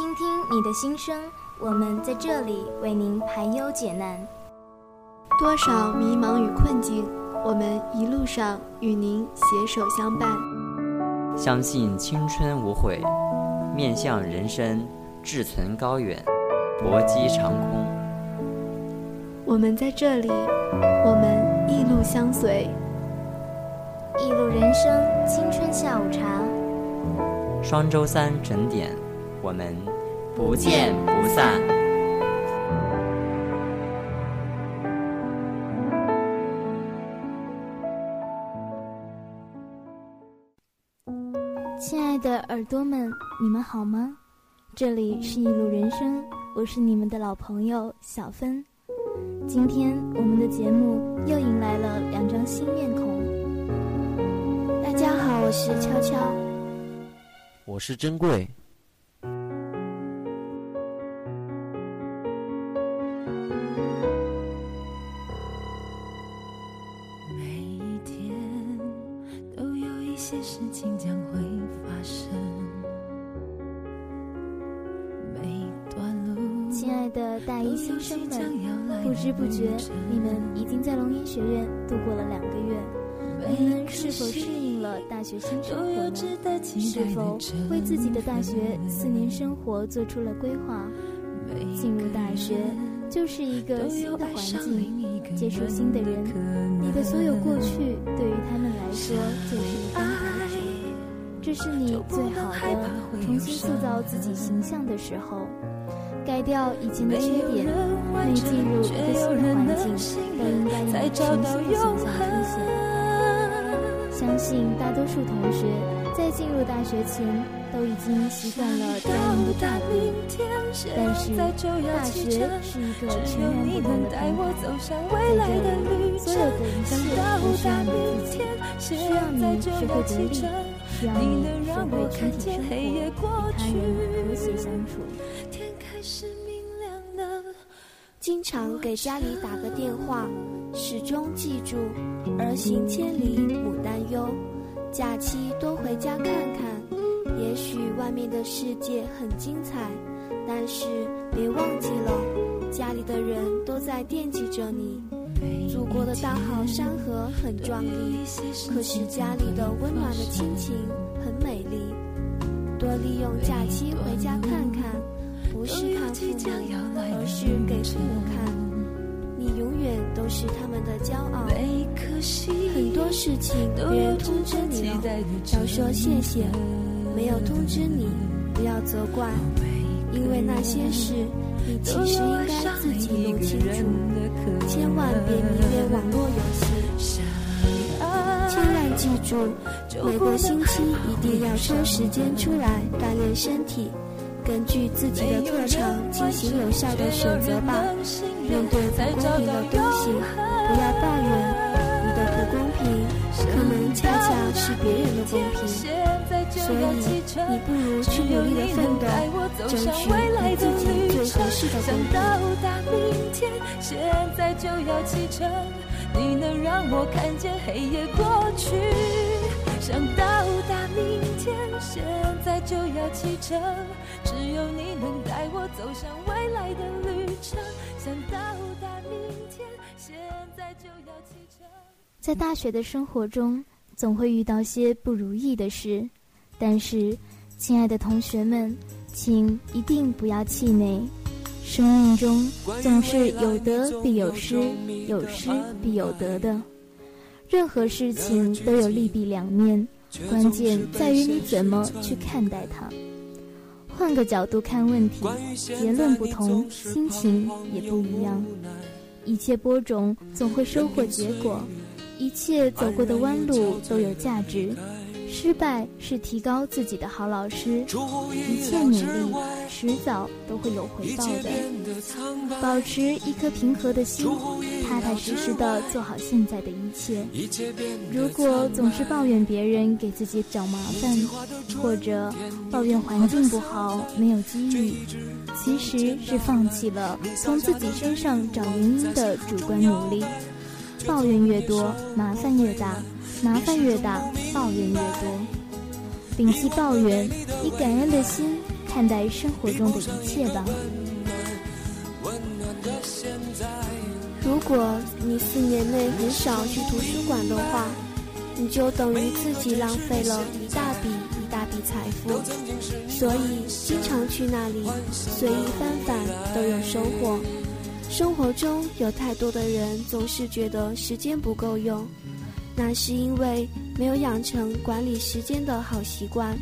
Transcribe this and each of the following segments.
倾听你的心声，我们在这里为您排忧解难。多少迷茫与困境，我们一路上与您携手相伴。相信青春无悔，面向人生，志存高远，搏击长空。我们在这里，我们一路相随。一路人生，青春下午茶。双周三整点，我们不见不散。亲爱的耳朵们，你们好吗？这里是一路人生，我是你们的老朋友小芬。今天我们的节目又迎来了两张新面孔。大家好，我是悄悄，我是珍贵。的大一新生们，不知不觉你们已经在龙岩学院度过了两个月。你们是否适应了大学新生活呢？是否为自己的大学四年生活做出了规划？进入大学就是一个新的环境，接触新的人，你的所有过去对于他们来说就是一张白纸。这是你最好的重新塑造自己形象的时候，改掉以前的缺点，每进入一个新的环境，都应该以全新的形象出现。相信大多数同学在进入大学前都已经习惯了家人的照顾，但是大学是一个全然不同的平台，在这里，所有的一切都需要你自己，需要你学会独立，需要你学会群体生活，与他人和谐相处。经常给家里打个电话，始终记住“儿行千里母担忧”。假期多回家看看，也许外面的世界很精彩，但是别忘记了，家里的人都在惦记着你。祖国的大好山河很壮丽，可是家里的温暖的亲情很美丽。多利用假期回家看看。不是看父母，而是给父母看。你永远都是他们的骄傲。很多事情别人通知你了，要说谢谢；没有通知你，不要责怪，因为那些事你其实应该自己弄清楚。千万别迷恋网络游戏。千万记住，每个星期一定要抽时间出来锻炼身体。根据自己的特长进行有效的选择吧。面对不公平的东西，不要抱怨。你的不公平，可能恰恰是别人的公平。所以，你不如去努力的奋斗，争取你自己最合适的公平。到达明天，现在就要启程。你能让我看见黑夜过去。想到达明天，现在就要启程。有你能带我走向未来的旅程。想到达明天，现在就要启程。在大学的生活中，总会遇到些不如意的事，但是，亲爱的同学们，请一定不要气馁。生命中总是有得必有失，有失必有得的。任何事情都有利弊两面，关键在于你怎么去看待它。换个角度看问题，结论不同，心情也不一样。一切播种总会收获结果，一切走过的弯路都有价值。失败是提高自己的好老师，一切努力迟早都会有回报的。保持一颗平和的心，踏踏实实的做好现在的一切。如果总是抱怨别人给自己找麻烦，或者抱怨环境不好、没有机遇，其实是放弃了从自己身上找原因的主观努力。抱怨越多，麻烦越大。麻烦越大，抱怨越多。摒弃抱怨，以感恩的心看待生活中的一切吧。如果你四年内很少去图书馆的话，你就等于自己浪费了一大笔一大笔财富。所以，经常去那里，随意翻翻都有收获。生活中有太多的人总是觉得时间不够用，那是因为没有养成管理时间的好习惯。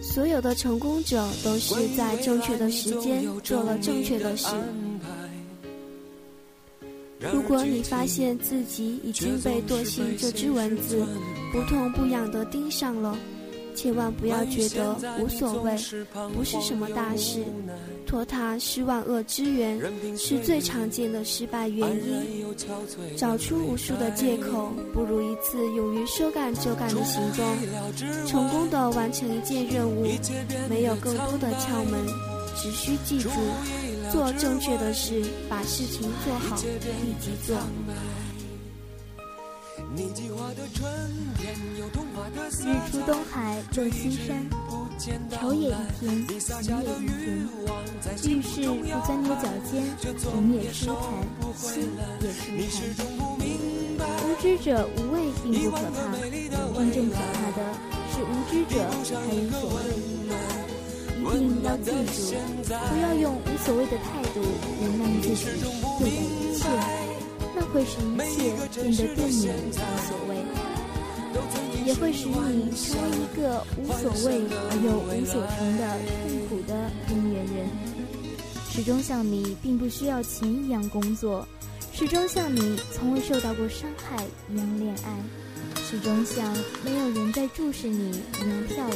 所有的成功者都是在正确的时间做了正确的事。如果你发现自己已经被惰性这只蚊子不痛不痒地盯上了，千万不要觉得无所谓，不是什么大事。拖沓是万恶之源，是最常见的失败原因。找出无数的借口，不如一次勇于说干就干的行动。成功的完成一件任务，没有更多的窍门，只需记住。做正确的事，把事情做好，立即做。日出东海落西山，愁也一天，喜也一天。遇事不钻牛角尖，人也舒坦，心也舒坦。无知者无畏并不可怕，真正可怕的是无知者还无所谓。一定要记住，不要用无所谓的态度忍耐自己对待一切，那会使一切变得对你无所谓，也会使你成为一个无所谓而又无所成的痛苦的边缘人。始终像你并不需要钱一样工作，始终像你从未受到过伤害一样恋爱，始终像没有人在注视你一样跳舞，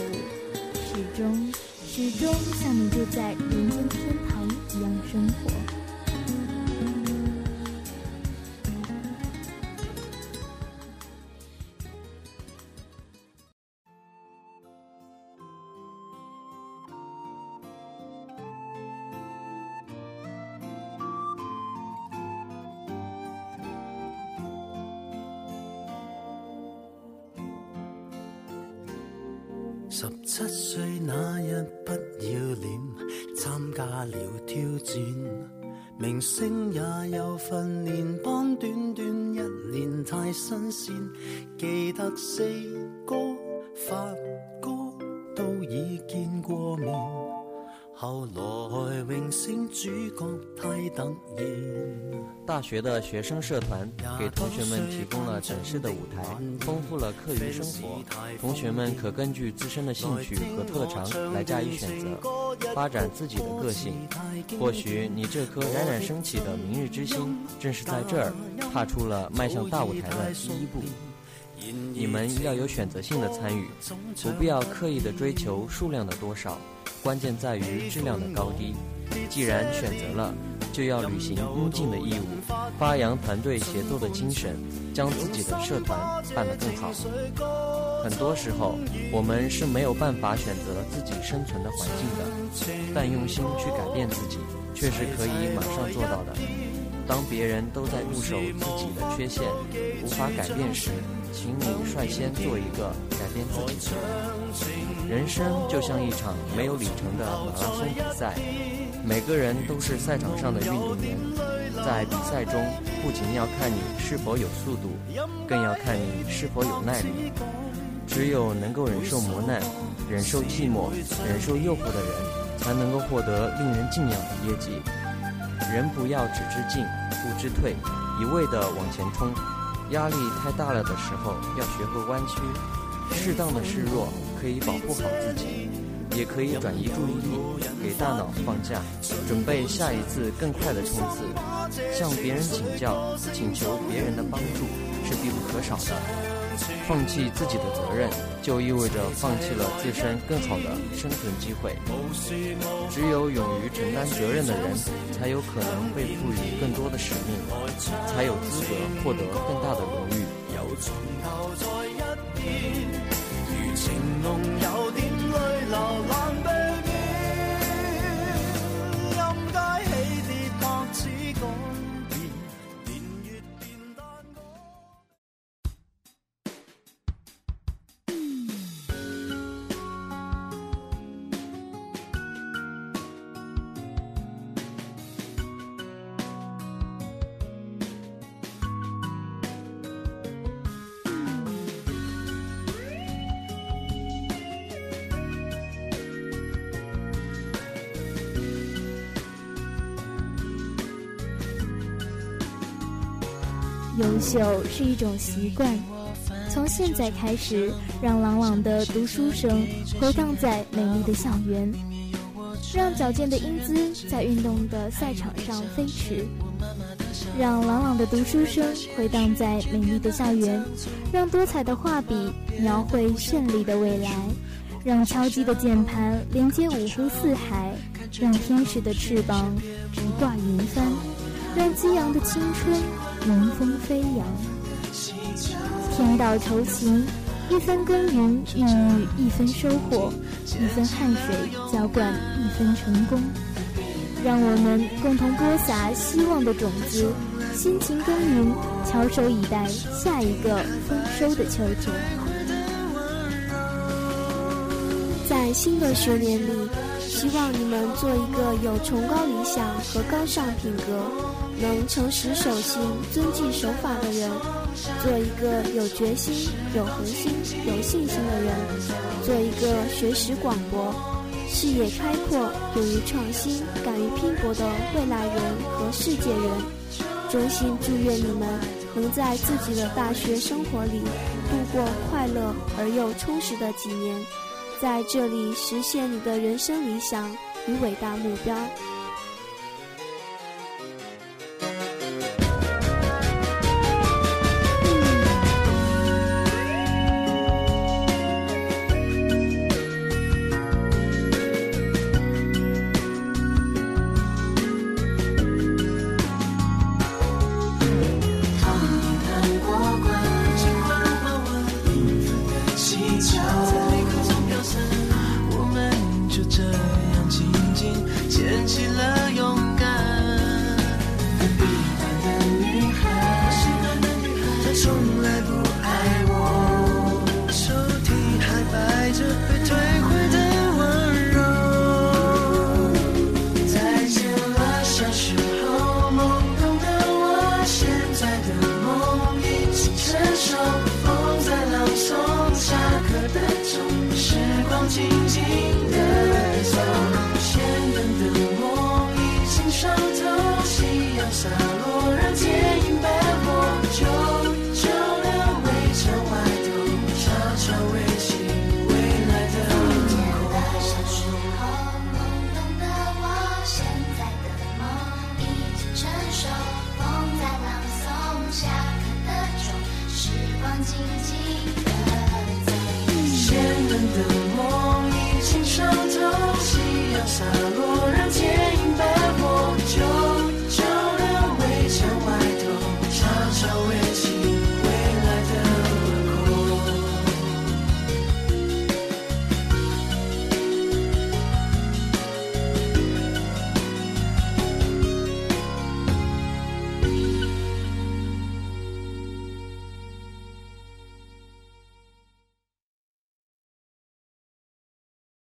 始终。始终像你就在人间天堂一样生活。十七岁那日不要脸，参加了挑战，明星也有训练班，短短一年太新鲜，记得四哥、发哥都已见过面。后来荣升主角太突然。大学的学生社团给同学们提供了展示的舞台，丰富了课余生活。同学们可根据自身的兴趣和特长来加以选择，发展自己的个性。或许你这颗冉冉升起的明日之星，正是在这儿踏出了迈向大舞台的第一步。你们要有选择性的参与，不必要刻意的追求数量的多少，关键在于质量的高低。既然选择了，就要履行应尽的义务，发扬团队协作的精神，将自己的社团办得更好。很多时候，我们是没有办法选择自己生存的环境的，但用心去改变自己，却是可以马上做到的。当别人都在固守自己的缺陷，无法改变时，请你率先做一个改变自己的人。人生就像一场没有里程的马拉松比赛。每个人都是赛场上的运动员，在比赛中不仅要看你是否有速度，更要看你是否有耐力。只有能够忍受磨难、忍受寂寞、忍受诱惑的人，才能够获得令人敬仰的业绩。人不要只知进不知退，一味的往前冲。压力太大了的时候，要学会弯曲。适当的示弱可以保护好自己。也可以转移注意力，给大脑放假，准备下一次更快的冲刺。向别人请教、请求别人的帮助是必不可少的。放弃自己的责任，就意味着放弃了自身更好的生存机会。只有勇于承担责任的人，才有可能被赋予更多的使命，才有资格获得更大的荣誉。优秀是一种习惯。从现在开始，让朗朗的读书声回荡在美丽的校园，让矫健的英姿在运动的赛场上飞驰，让朗朗的读书声回荡在美丽的校园，让多彩的画笔描绘绚丽的未来，让敲击的键盘连接五湖四海，让天使的翅膀直挂云帆，让激昂的青春迎风飞扬。天道酬勤，一分耕耘孕育一分收获，一分汗水浇灌一分成功。让我们共同播撒希望的种子，辛勤耕耘，翘首以待下一个丰收的秋天。在新的学年里，希望你们做一个有崇高理想和高尚品格，能诚实守信、遵纪守法的人。做一个有决心、有恒心、有信心的人，做一个学识广博、视野开阔、勇于创新、敢于拼搏的未来人和世界人。衷心祝愿你们能在自己的大学生活里度过快乐而又充实的几年，在这里实现你的人生理想与伟大目标。